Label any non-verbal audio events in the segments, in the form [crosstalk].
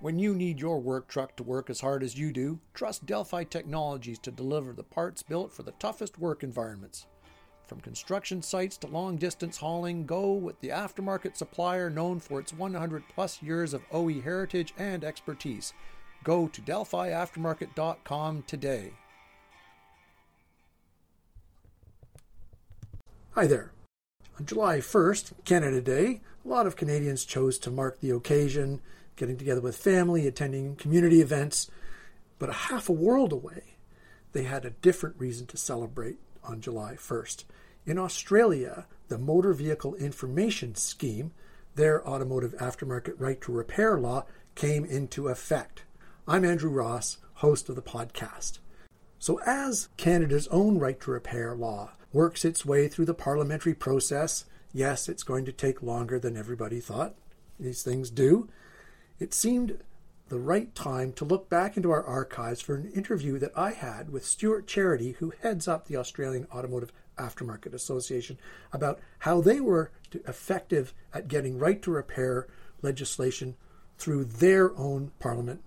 When you need your work truck to work as hard as you do, trust Delphi Technologies to deliver the parts built for the toughest work environments. From construction sites to long distance hauling, go with the aftermarket supplier known for its 100 plus years of OE heritage and expertise. Go to DelphiAftermarket.com today. Hi there. On July 1st, Canada Day, a lot of Canadians chose to mark the occasion getting together with family, attending community events. But a half a world away, they had a different reason to celebrate on July 1st. In Australia, the Motor Vehicle Information Scheme, their automotive aftermarket right to repair law, came into effect. I'm Andrew Ross, host of the podcast. So, as Canada's own right to repair law works its way through the parliamentary process, yes, it's going to take longer than everybody thought these things do it seemed the right time to look back into our archives for an interview that I had with Stuart Charity, who heads up the Australian Automotive Aftermarket Association, about how they were effective at getting right to repair legislation through their own parliament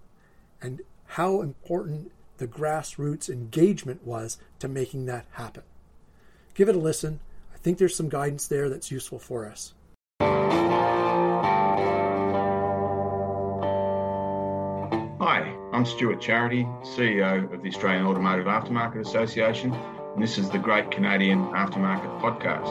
and how important the grassroots engagement was to making that happen. Give it a listen. I think there's some guidance there that's useful for us. I'm Stuart Charity, CEO of the Australian Automotive Aftermarket Association, and this is the Great Canadian Aftermarket Podcast.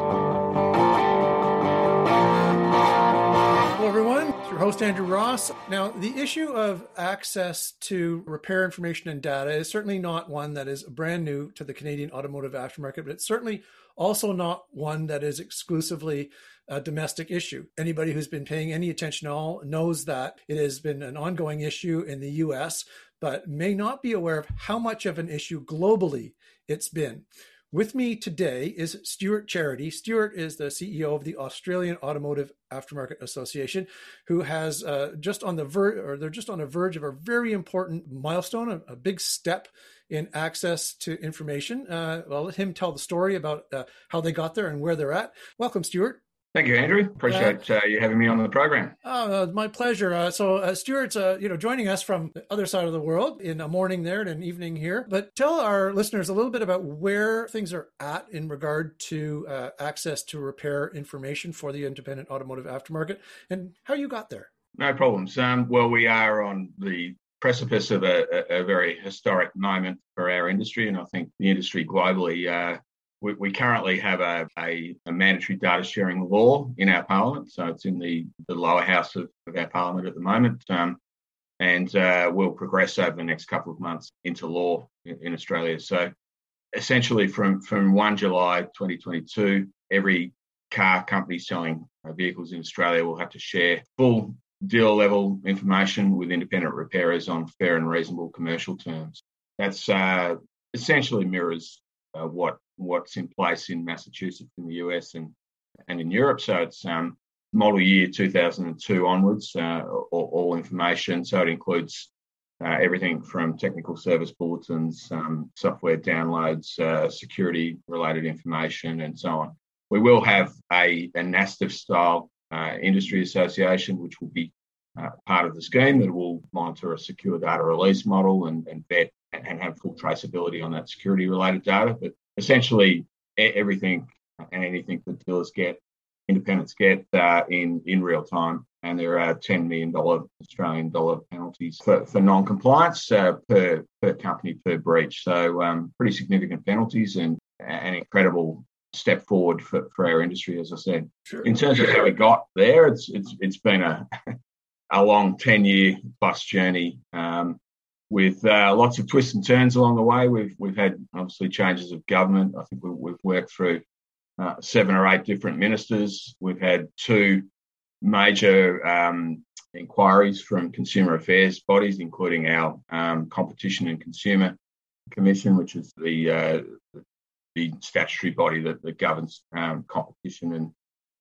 Hello, everyone. It's your host, Andrew Ross. Now, the issue of access to repair information and data is certainly not one that is brand new to the Canadian automotive aftermarket, but it's certainly also not one that is exclusively a domestic issue. Anybody who's been paying any attention at all knows that it has been an ongoing issue in the US, but may not be aware of how much of an issue globally it's been. With me today is Stuart Charity. Stuart is the CEO of the Australian Automotive Aftermarket Association, who has uh, just on the verge, or they're just on the verge of a very important milestone, a, a big step in access to information. Uh, I'll let him tell the story about uh, how they got there and where they're at. Welcome, Stuart. Thank you, Andrew. Appreciate uh, you having me on the program. Oh, uh, my pleasure. Uh, so, uh, Stuart's, uh, you know, joining us from the other side of the world in a morning there and an evening here. But tell our listeners a little bit about where things are at in regard to uh, access to repair information for the independent automotive aftermarket and how you got there. No problems. Um, well, we are on the precipice of a, a, very historic moment for our industry, and I think the industry globally uh, we, we currently have a, a, a, mandatory data sharing law in our parliament. So it's in the, the lower house of, of our parliament at the moment. Um, and uh, will progress over the next couple of months into law in, in Australia. So essentially, from, from 1 July 2022, every car company selling uh, vehicles in Australia will have to share full deal level information with independent repairers on fair and reasonable commercial terms. That's uh, essentially mirrors uh, what what's in place in Massachusetts in the US and and in Europe. So it's um, model year 2002 onwards, uh, all, all, information. So it includes uh, everything from technical service bulletins, um, software downloads, uh, security related information, and so on. We will have a, a NASTF style uh, industry association, which will be uh, part of the scheme that will monitor a secure data release model and, and vet have full traceability on that security related data. But essentially, everything and anything that dealers get, independents get uh, in, in real time. And there are $10 million Australian dollar penalties for, for non compliance uh, per, per company per breach. So, um, pretty significant penalties and an incredible step forward for, for our industry, as I said. Sure. In terms of how we got there, it's it's it's been a [laughs] a long ten year plus journey. Um, with uh, lots of twists and turns along the way. We've we've had obviously changes of government. I think we, have worked through uh, seven or eight different ministers. We've had two major um, inquiries from consumer affairs bodies, including our um, Competition and Consumer Commission, which is the uh, the statutory body that, that governs um, competition and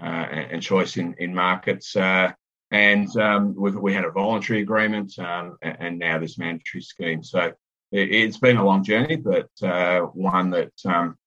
uh, and choice in in markets. And um, we had a voluntary agreement, um, and now this mandatory scheme. So it, has been a long journey, but uh, one that um,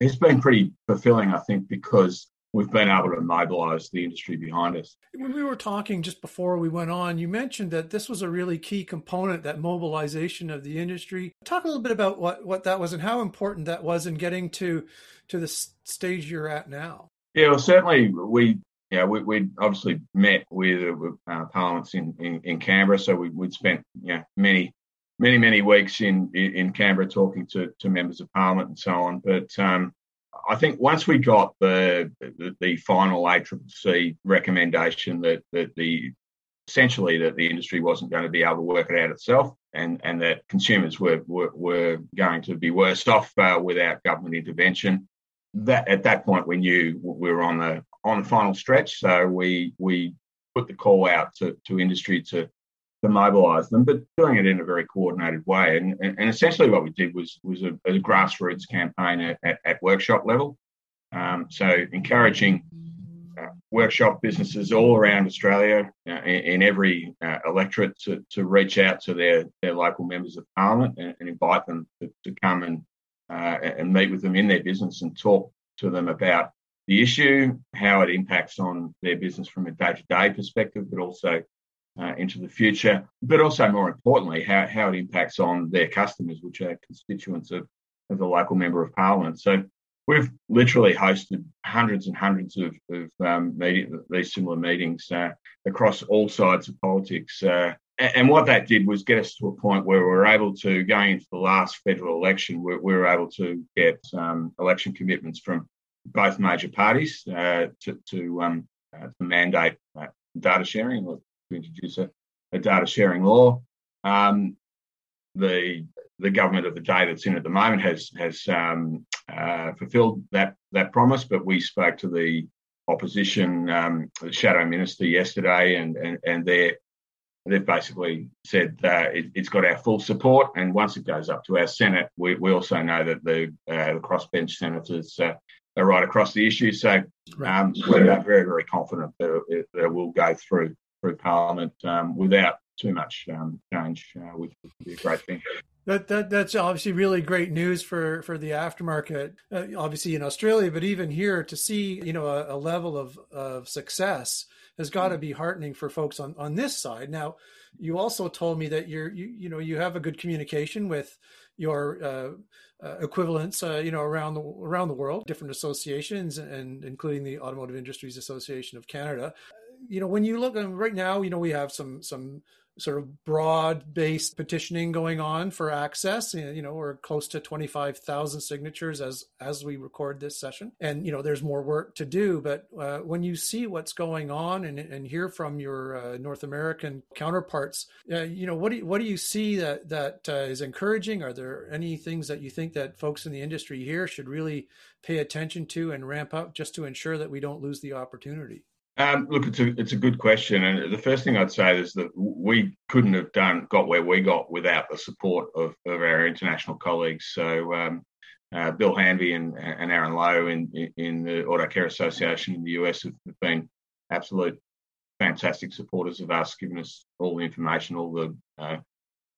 has been pretty fulfilling, I think, because we've been able to mobilise the industry behind us. When we were talking just before we went on, you mentioned that this was a really key component, that mobilization of the industry. Talk a little bit about what, what that was and how important that was in getting to to the stage you're at now. Yeah, well, certainly we yeah, we, would obviously met with, uh, parliaments in, in, in, Canberra, so we, would spent you know, many, many, many weeks in, in Canberra talking to, to members of parliament and so on. But um, I think once we got the the, the final ACCC recommendation that that the essentially that the industry wasn't going to be able to work it out itself, and and that consumers were were, were going to be worse off uh, without government intervention. That at that point we knew we were on the on the final stretch, so we we put the call out to, to industry to to mobilise them, but doing it in a very coordinated way. And, and essentially, what we did was was a, a grassroots campaign at, at, workshop level. Um, so encouraging uh, workshop businesses all around Australia uh, in, in, every uh, electorate to, to reach out to their, their local members of parliament and, and invite them to, to come and uh, and meet with them in their business and talk to them about the issue, how it impacts on their business from a day to day perspective, but also uh, into the future, but also more importantly, how, how it impacts on their customers, which are constituents of, of the local member of parliament. So we've literally hosted hundreds and hundreds of, of um, meeting, these similar meetings uh, across all sides of politics. Uh, and what that did was get us to a point where we were able to, going into the last federal election, we, we were able to get um, election commitments from both major parties uh, to, to, um, uh, to mandate uh, data sharing or to introduce a, a data sharing law. Um, the the government of the day that's in at the moment has has um, uh, fulfilled that that promise, but we spoke to the opposition, um, the shadow minister yesterday, and and and they they've basically said uh, it, has got our full support. And once it goes up to our Senate, we, we also know that the, uh, the crossbench senators are right across the issue. So um, we're very, very confident that it, that it will go through through Parliament um, without too much um, change, uh, which would be a great thing. That, that that's obviously really great news for for the aftermarket, uh, obviously in Australia, but even here to see you know a, a level of of success has got to be heartening for folks on on this side. Now, you also told me that you're you you know you have a good communication with your uh, uh, equivalents, uh, you know, around the around the world, different associations, and including the Automotive Industries Association of Canada you know, when you look right now, you know, we have some some sort of broad based petitioning going on for access you know we're close to 25,000 signatures as as we record this session. And you know there's more work to do but uh, when you see what's going on and, and hear from your uh, North American counterparts uh, you know what do you, what do you see that that uh, is encouraging? Are there any things that you think that folks in the industry here should really pay attention to and ramp up just to ensure that we don't lose the opportunity um, look, it's a it's a good question, and the first thing I'd say is that we couldn't have done got where we got without the support of, of our international colleagues. So um, uh, Bill Hanvey and, and Aaron Lowe in in the Auto Care Association in the US have been absolute fantastic supporters of us, giving us all the information, all the uh,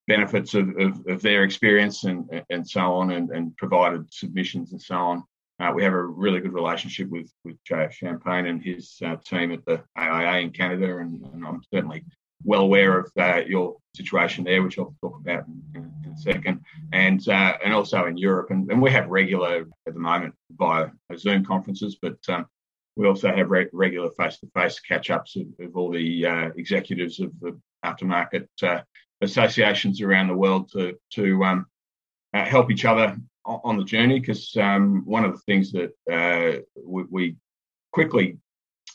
benefits of, of, of, their experience and and so on, and, and provided submissions and so on. Uh, we have a really good relationship with with JF Champagne and his uh, team at the AIA in Canada, and, and I'm certainly well aware of uh, your situation there, which I'll talk about in, in a second, and uh, and also in Europe, and, and we have regular at the moment via Zoom conferences, but um, we also have re- regular face-to-face catch-ups of, of all the uh, executives of the aftermarket uh, associations around the world to to um, help each other on the journey because um, one of the things that uh, we, we, quickly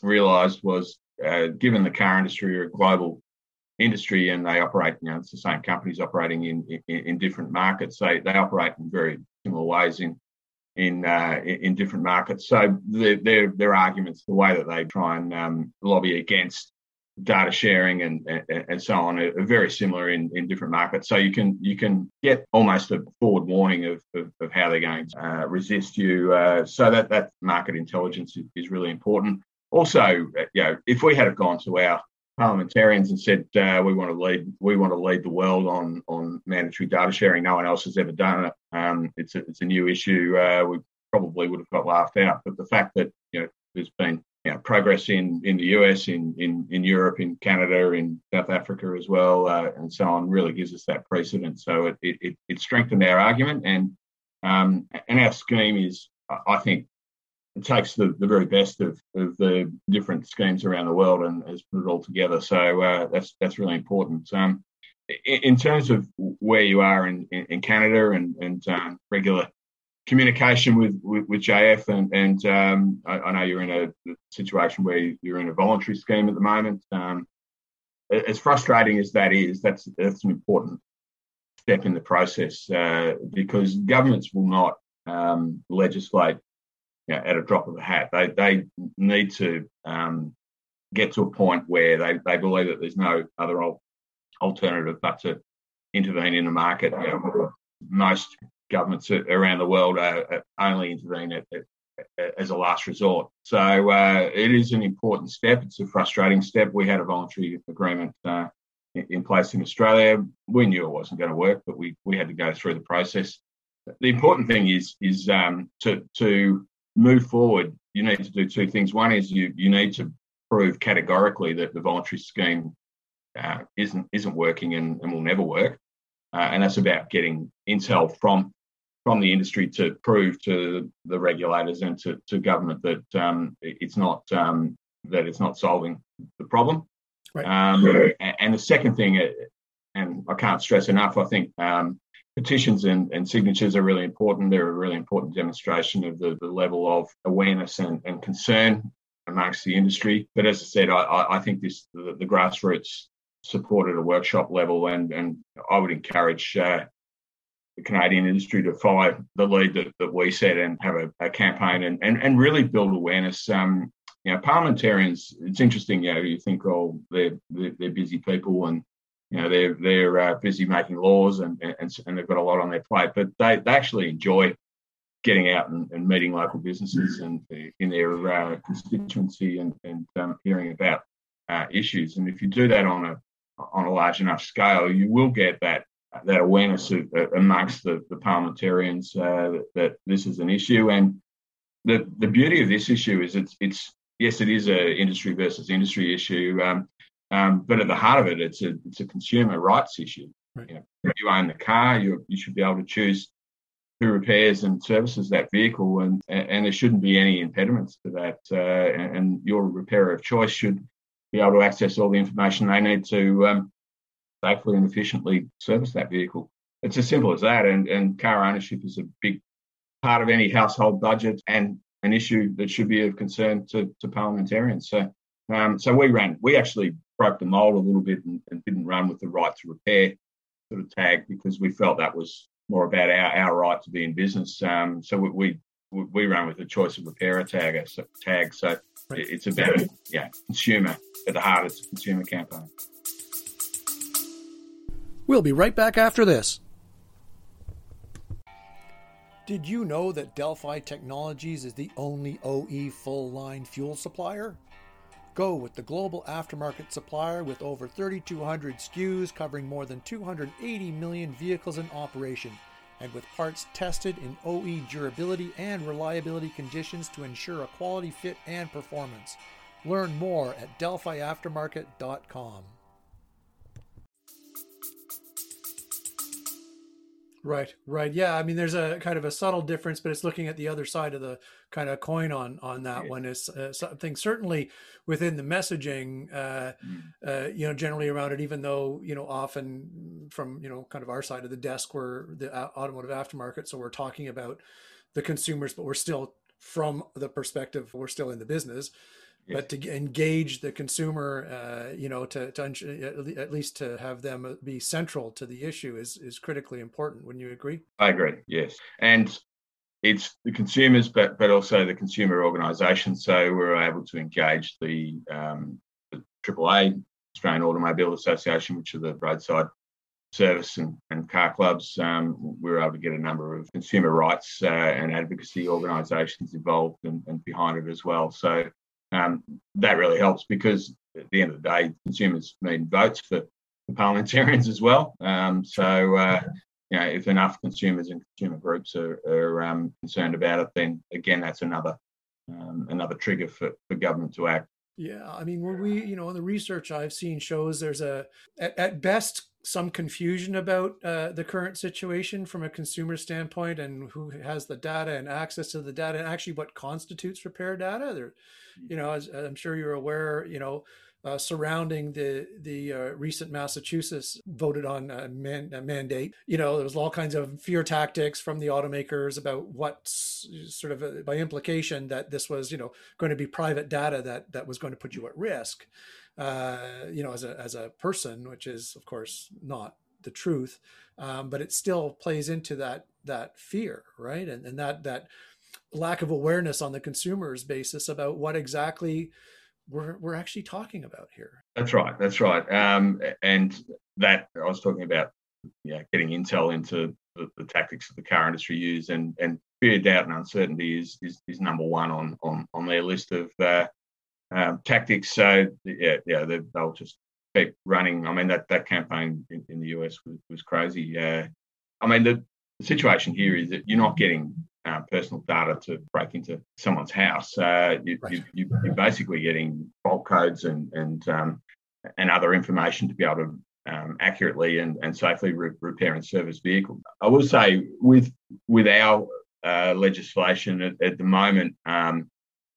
realised was, uh, given the car industry are a global industry and they operate, you know, it's the same companies operating in in, in different markets. They they operate in very similar ways in in uh, in different markets. So their their their arguments, the way that they try and um, lobby against data sharing and, and, and so on are very similar in, in different markets. So you can you can get almost a forward warning of, of, of how they're going to uh, resist you. Uh, so that that market intelligence is, really important. Also, uh, you know, if we had gone to our parliamentarians and said uh, we want to lead we want to lead the world on on mandatory data sharing, no one else has ever done it. Um, it's a, it's a new issue. Uh, we probably would have got laughed out. But the fact that you know there's been you know, progress in, in the US, in, in, in Europe, in Canada, in South Africa as well, uh, and so on, really gives us that precedent. So it, it, it strengthened our argument, and um, and our scheme is, I think, it takes the, the very best of, of the different schemes around the world and has put it all together. So uh, that's that's really important. Um, in, in, terms of where you are in, in, Canada and, and um, regular communication with, with, with JF, and, and um, I, I, know you're in a situation where you're in a voluntary scheme at the moment. Um, as frustrating as that is, that's that's an important step in the process uh, because governments will not um, legislate at a drop of a hat. They they need to um, get to a point where they, they believe that there's no other alternative but to intervene in the market. You know, most governments around the world are, only intervene at, at, as a last resort. So uh, it is an important step. It's a frustrating step. We had a voluntary agreement uh, in place in Australia. We knew it wasn't going to work, but we, we had to go through the process. The important thing is is um, to to move forward. You need to do two things. One is you you need to prove categorically that the voluntary scheme uh, isn't isn't working and, and will never work. Uh, and that's about getting intel from from the industry to prove to the regulators and to, to government that um, it's not um, that it's not solving the problem. Right. Um, and the second thing, uh, and I can't stress enough, I think um, petitions and, and, signatures are really important. They're a really important demonstration of the, the level of awareness and, and, concern amongst the industry. But as I said, I, I think this the, the, grassroots support at a workshop level, and, and I would encourage uh, Canadian industry to follow the lead that, that we set and have a, a campaign and, and, and really build awareness. Um, you know, parliamentarians, it's interesting, you know, you think, oh, they're, they're, busy people and, you know, they're, they're uh, busy making laws and, and, and they've got a lot on their plate, but they, they actually enjoy getting out and, and meeting local businesses and in their uh, constituency and, and um, hearing about uh, issues. And if you do that on a, on a large enough scale, you will get that that awareness of, uh, amongst the, the parliamentarians uh, that, that, this is an issue. And the, the beauty of this issue is it's, it's yes, it is a industry versus industry issue, um, um, but at the heart of it, it's a, it's a consumer rights issue. Right. You, know, you own the car, you, you should be able to choose who repairs and services that vehicle, and, and there shouldn't be any impediments to that. Uh, and your repairer of choice should be able to access all the information they need to um, safely and efficiently service that vehicle. It's as simple as that. And, and car ownership is a big part of any household budget and an issue that should be of concern to, to parliamentarians. So, um, so we ran, we actually broke the mold a little bit and, and, didn't run with the right to repair sort of tag because we felt that was more about our, our right to be in business. Um, so we, we, we run with the choice of repairer tag, tag. So it's about yeah consumer at the heart. It's a consumer campaign. We'll be right back after this. Did you know that Delphi Technologies is the only OE full line fuel supplier? Go with the global aftermarket supplier with over 3,200 SKUs covering more than 280 million vehicles in operation and with parts tested in OE durability and reliability conditions to ensure a quality fit and performance. Learn more at delphiaftermarket.com. Right, right. Yeah, I mean, there's a kind of a subtle difference, but it's looking at the other side of the kind of coin on on that one. Is uh, something certainly within the messaging, uh, mm. uh, you know, generally around it. Even though you know, often from you know, kind of our side of the desk, we're the automotive aftermarket, so we're talking about the consumers, but we're still from the perspective we're still in the business but to engage the consumer, uh, you know, to, to at least to have them be central to the issue is is critically important. Wouldn't you agree? I agree. Yes, and it's the consumers, but but also the consumer organisations. So we're able to engage the, um, the AAA Australian Automobile Association, which are the roadside service and, and car clubs. Um, we were able to get a number of consumer rights uh, and advocacy organisations involved and, and, behind it as well. So um, that really helps because at the end of the day, consumers need votes for, for parliamentarians as well. Um, so, uh, you know, if enough consumers and consumer groups are, are um, concerned about it, then again, that's another um, another trigger for, for government to act. Yeah, I mean, when we, you know, the research I've seen shows there's a, at, at best, some confusion about uh, the current situation from a consumer standpoint and who has the data and access to the data and actually what constitutes repair data. There, you know, as I'm sure you're aware, you know, uh, surrounding the the uh, recent Massachusetts voted on uh, man, mandate. You know, there was all kinds of fear tactics from the automakers about what sort of uh, by implication that this was you know going to be private data that that was going to put you at risk. Uh, you know, as a as a person, which is of course not the truth, um, but it still plays into that that fear, right? And and that that lack of awareness on the consumer's basis about what exactly we're we're actually talking about here. That's right. That's right. Um, and that I was talking about, yeah, getting intel into the, the, tactics that the car industry use, and and fear, doubt, and uncertainty is is, is number one on on on their list of uh, um, tactics. So yeah, yeah, they, will just keep running. I mean, that that campaign in, in the US was, was crazy. Uh, I mean, the, the situation here is that you're not getting uh, personal data to break into someone's house. Uh, you, right. you, are basically getting fault codes and and um, and other information to be able to um, accurately and, and safely re- repair and service vehicles. I will say with with our uh, legislation at, at, the moment, um,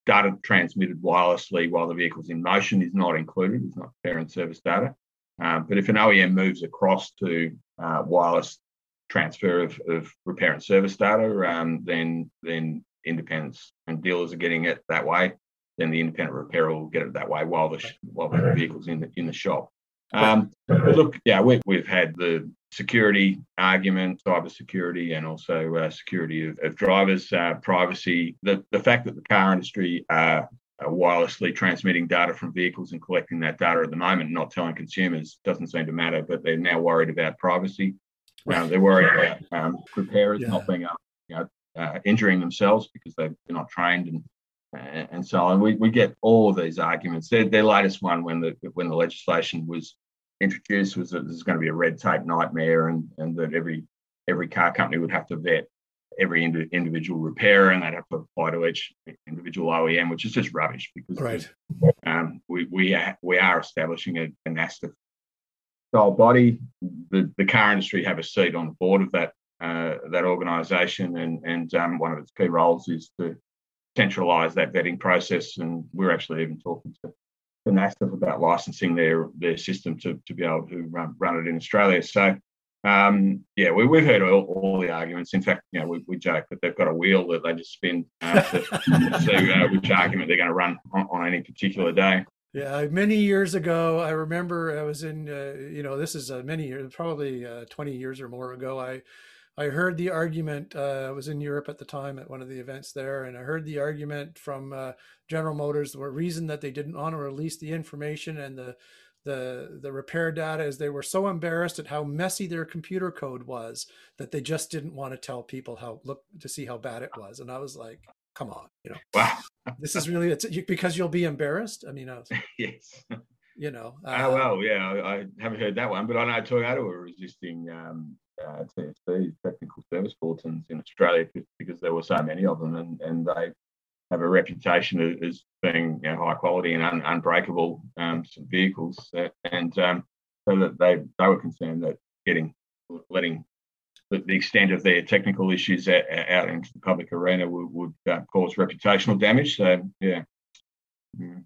data transmitted wirelessly while the vehicle's in motion is not included. It's not repair and service data. Um, but if an OEM moves across to uh, wireless transfer of, of repair and service data, um, then then independents and dealers are getting it that way. Then the independent repairer will get it that way while the while the vehicle's in the in the shop. Um, but look, yeah, we, we've had the security argument, cyber security, and also uh, security of, of drivers, uh, privacy. The the fact that the car industry are, are wirelessly transmitting data from vehicles and collecting that data at the moment, not telling consumers, doesn't seem to matter. But they're now worried about privacy. Right. they're worried about um, repairers yeah. not being, uh, you know, uh, injuring themselves because they're not trained and and so on. We, we get all of these arguments. Their, their latest one when the when the legislation was introduced was that there's going to be a red tape nightmare and, and that every every car company would have to vet every ind- individual repairer and they'd have to apply to each individual OEM, which is just rubbish because right. um, we we are, we are establishing a, a NASTF style body. The, the car industry have a seat on the board of that uh, that organisation, and and um, one of its key roles is to centralise that vetting process. And we're actually even talking to the NASTF about licensing their their system to, to be able to run, run it in Australia. So um, yeah, we, we've heard all, all, the arguments. In fact, you know, we, we joke that they've got a wheel that they just spin uh, to [laughs] see uh, which argument they're going to run on, on, any particular day. Yeah, many years ago, I remember I was in, uh, you know, this is uh, many years, probably uh, 20 years or more ago. I, I heard the argument. Uh, I was in Europe at the time at one of the events there, and I heard the argument from uh, General Motors. The reason that they didn't want to release the information and the the the repair data is they were so embarrassed at how messy their computer code was that they just didn't want to tell people how look to see how bad it was. And I was like, come on, you know. Wow. this is really it's because you'll be embarrassed. I mean, was, [laughs] yes. You know. Uh, oh well, yeah, I, I, haven't heard that one, but I know Toyota were resisting um, uh, technical service bulletins in Australia because there were so many of them, and and they have a reputation as being you know, high quality and un, unbreakable um, vehicles, and um, so that they they were concerned that getting letting the, the extent of their technical issues out, out into the public arena would, would uh, cause reputational damage. So, yeah. Mm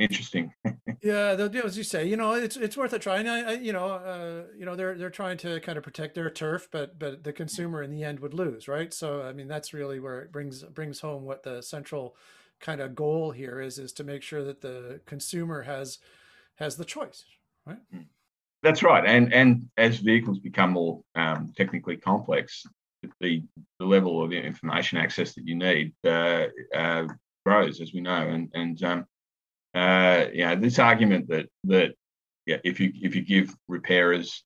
interesting. [laughs] yeah, as you say, you know, it's it's worth a try. And I, I you know, uh, you know, they're they're trying to kind of protect their turf, but but the consumer in the end would lose, right? So I mean, that's really where it brings brings home what the central kind of goal here is is to make sure that the consumer has has the choice, right? Hmm. That's right, and and as vehicles become more um, technically complex, the the level of information access that you need uh, uh, grows, as we know, and and um, uh, this argument that that yeah, if you if you give repairers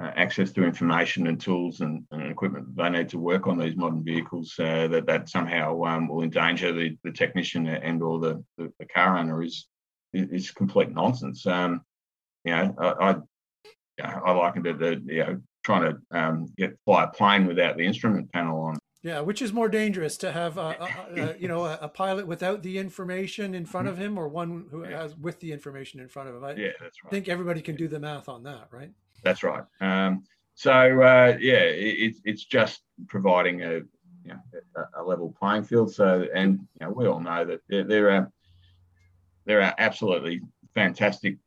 uh, access to information and tools and, and, equipment they need to work on these modern vehicles, uh, that that somehow um, will endanger the, the technician and or the, the, the car owner is is complete nonsense. Um, you know, I, I likened it to you know trying to um, get fly a plane without the instrument panel on. Yeah, which is more dangerous to have, a, a, a, [laughs] you know, a, pilot without the information in front of him, or one who yeah. has with the information in front of him. I yeah, that's right. think everybody can do the math on that, right? That's right. Um, so uh, yeah, it, it's just providing a, you know, a, level playing field. So, and you know, we all know that there, there are there are absolutely fantastic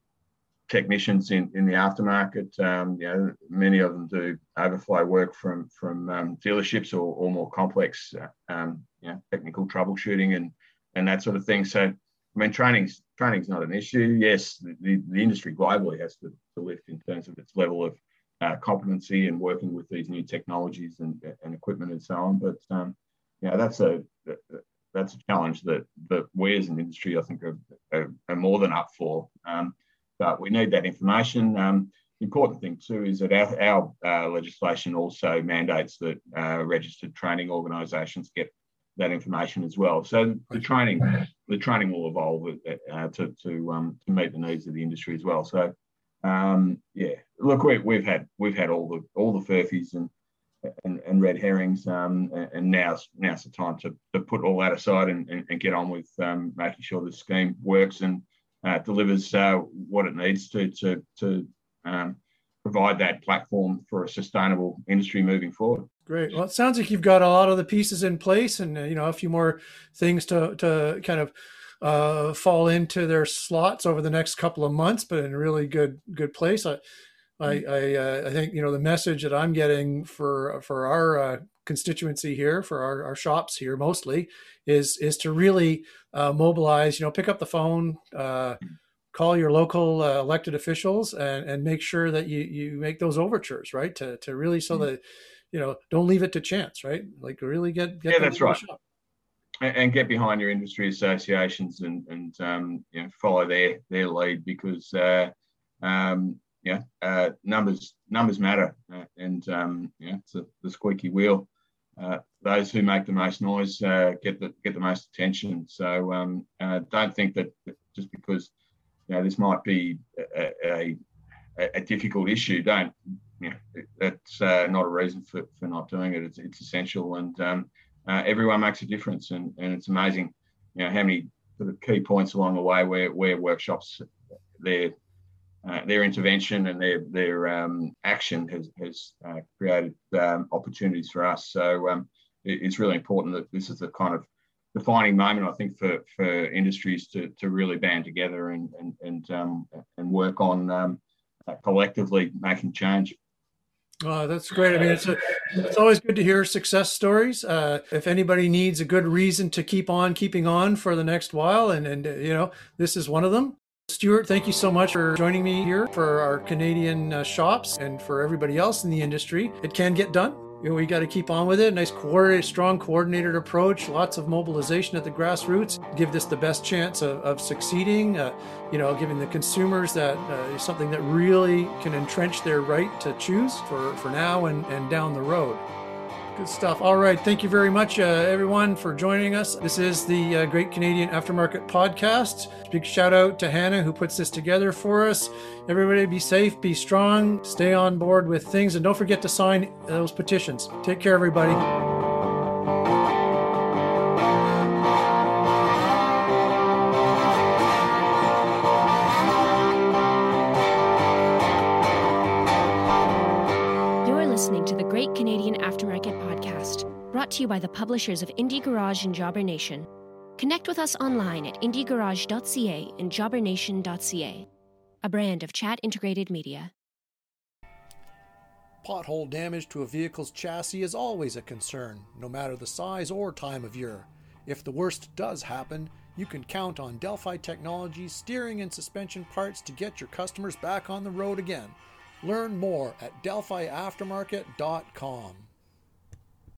technicians in, in the aftermarket. Um, you know, many of them do overflow work from from um, dealerships or, or more complex, uh, um, you know, technical troubleshooting and and that sort of thing. So, I mean, training's training's not an issue. Yes, the, the industry globally has to, to lift in terms of its level of uh, competency and working with these new technologies and, and equipment and so on. But um, yeah, that's a that's a challenge that that we as an industry, I think, are, are, are more than up for. Um, but we need that information. Um, the important thing too is that our, our uh, legislation also mandates that uh, registered training organisations get that information as well. So the training, the training will evolve uh, to to um, to meet the needs of the industry as well. So um, yeah, look, we, we've had we've had all the all the furfies and and, and red herrings, um, and now's now's the time to, to put all that aside and, and, and get on with um, making sure the scheme works and uh, delivers uh, what it needs to to to um, provide that platform for a sustainable industry moving forward. Great. Well, it sounds like you've got a lot of the pieces in place, and uh, you know a few more things to to kind of uh, fall into their slots over the next couple of months, but in a really good good place. I I I, uh, I think you know the message that I'm getting for for our uh, constituency here, for our, our shops here mostly, is is to really uh, mobilize. You know, pick up the phone. Uh, call your local uh, elected officials and, and make sure that you, you make those overtures right to, to really so mm-hmm. that you know don't leave it to chance right like really get, get yeah that's right and get behind your industry associations and and um, you know follow their their lead because uh, um, yeah uh, numbers numbers matter uh, and um, yeah it's a, the squeaky wheel. Uh, those who make the most noise uh, get the get the most attention. So um, uh, don't think that just because you know this might be a, a, a difficult issue, don't you know, that's not a reason for, for not doing it. It's, it's essential and um, uh, everyone makes a difference, and, and it's amazing, you know, how many sort of key points along the way where where workshops their uh, their intervention and their their um, action has has uh, created um, opportunities for us. So um, it, it's really important that this is the kind of defining moment, I think, for for industries to to really band together and and and um, and work on um, collectively making change. Oh, that's great. I mean, it's a, it's always good to hear success stories. Uh, if anybody needs a good reason to keep on keeping on for the next while, and and you know, this is one of them. Stuart, thank you so much for joining me here for our Canadian uh, shops and for everybody else in the industry. It can get done you know, we got to keep on with it. Nice coordinated, strong coordinated approach. Lots of mobilization at the grassroots. Give this the best chance of, of succeeding. Uh, you know, giving the consumers that uh, something that really can entrench their right to choose for, for now and, and down the road. Good stuff. All right. Thank you very much, uh, everyone, for joining us. This is the uh, Great Canadian Aftermarket Podcast. Big shout out to Hannah, who puts this together for us. Everybody be safe, be strong, stay on board with things, and don't forget to sign those petitions. Take care, everybody. Brought to you by the publishers of Indie Garage and Jobber Nation. Connect with us online at indiegarage.ca and jobbernation.ca, a brand of chat integrated media. Pothole damage to a vehicle's chassis is always a concern, no matter the size or time of year. If the worst does happen, you can count on Delphi Technologies steering and suspension parts to get your customers back on the road again. Learn more at delphiaftermarket.com.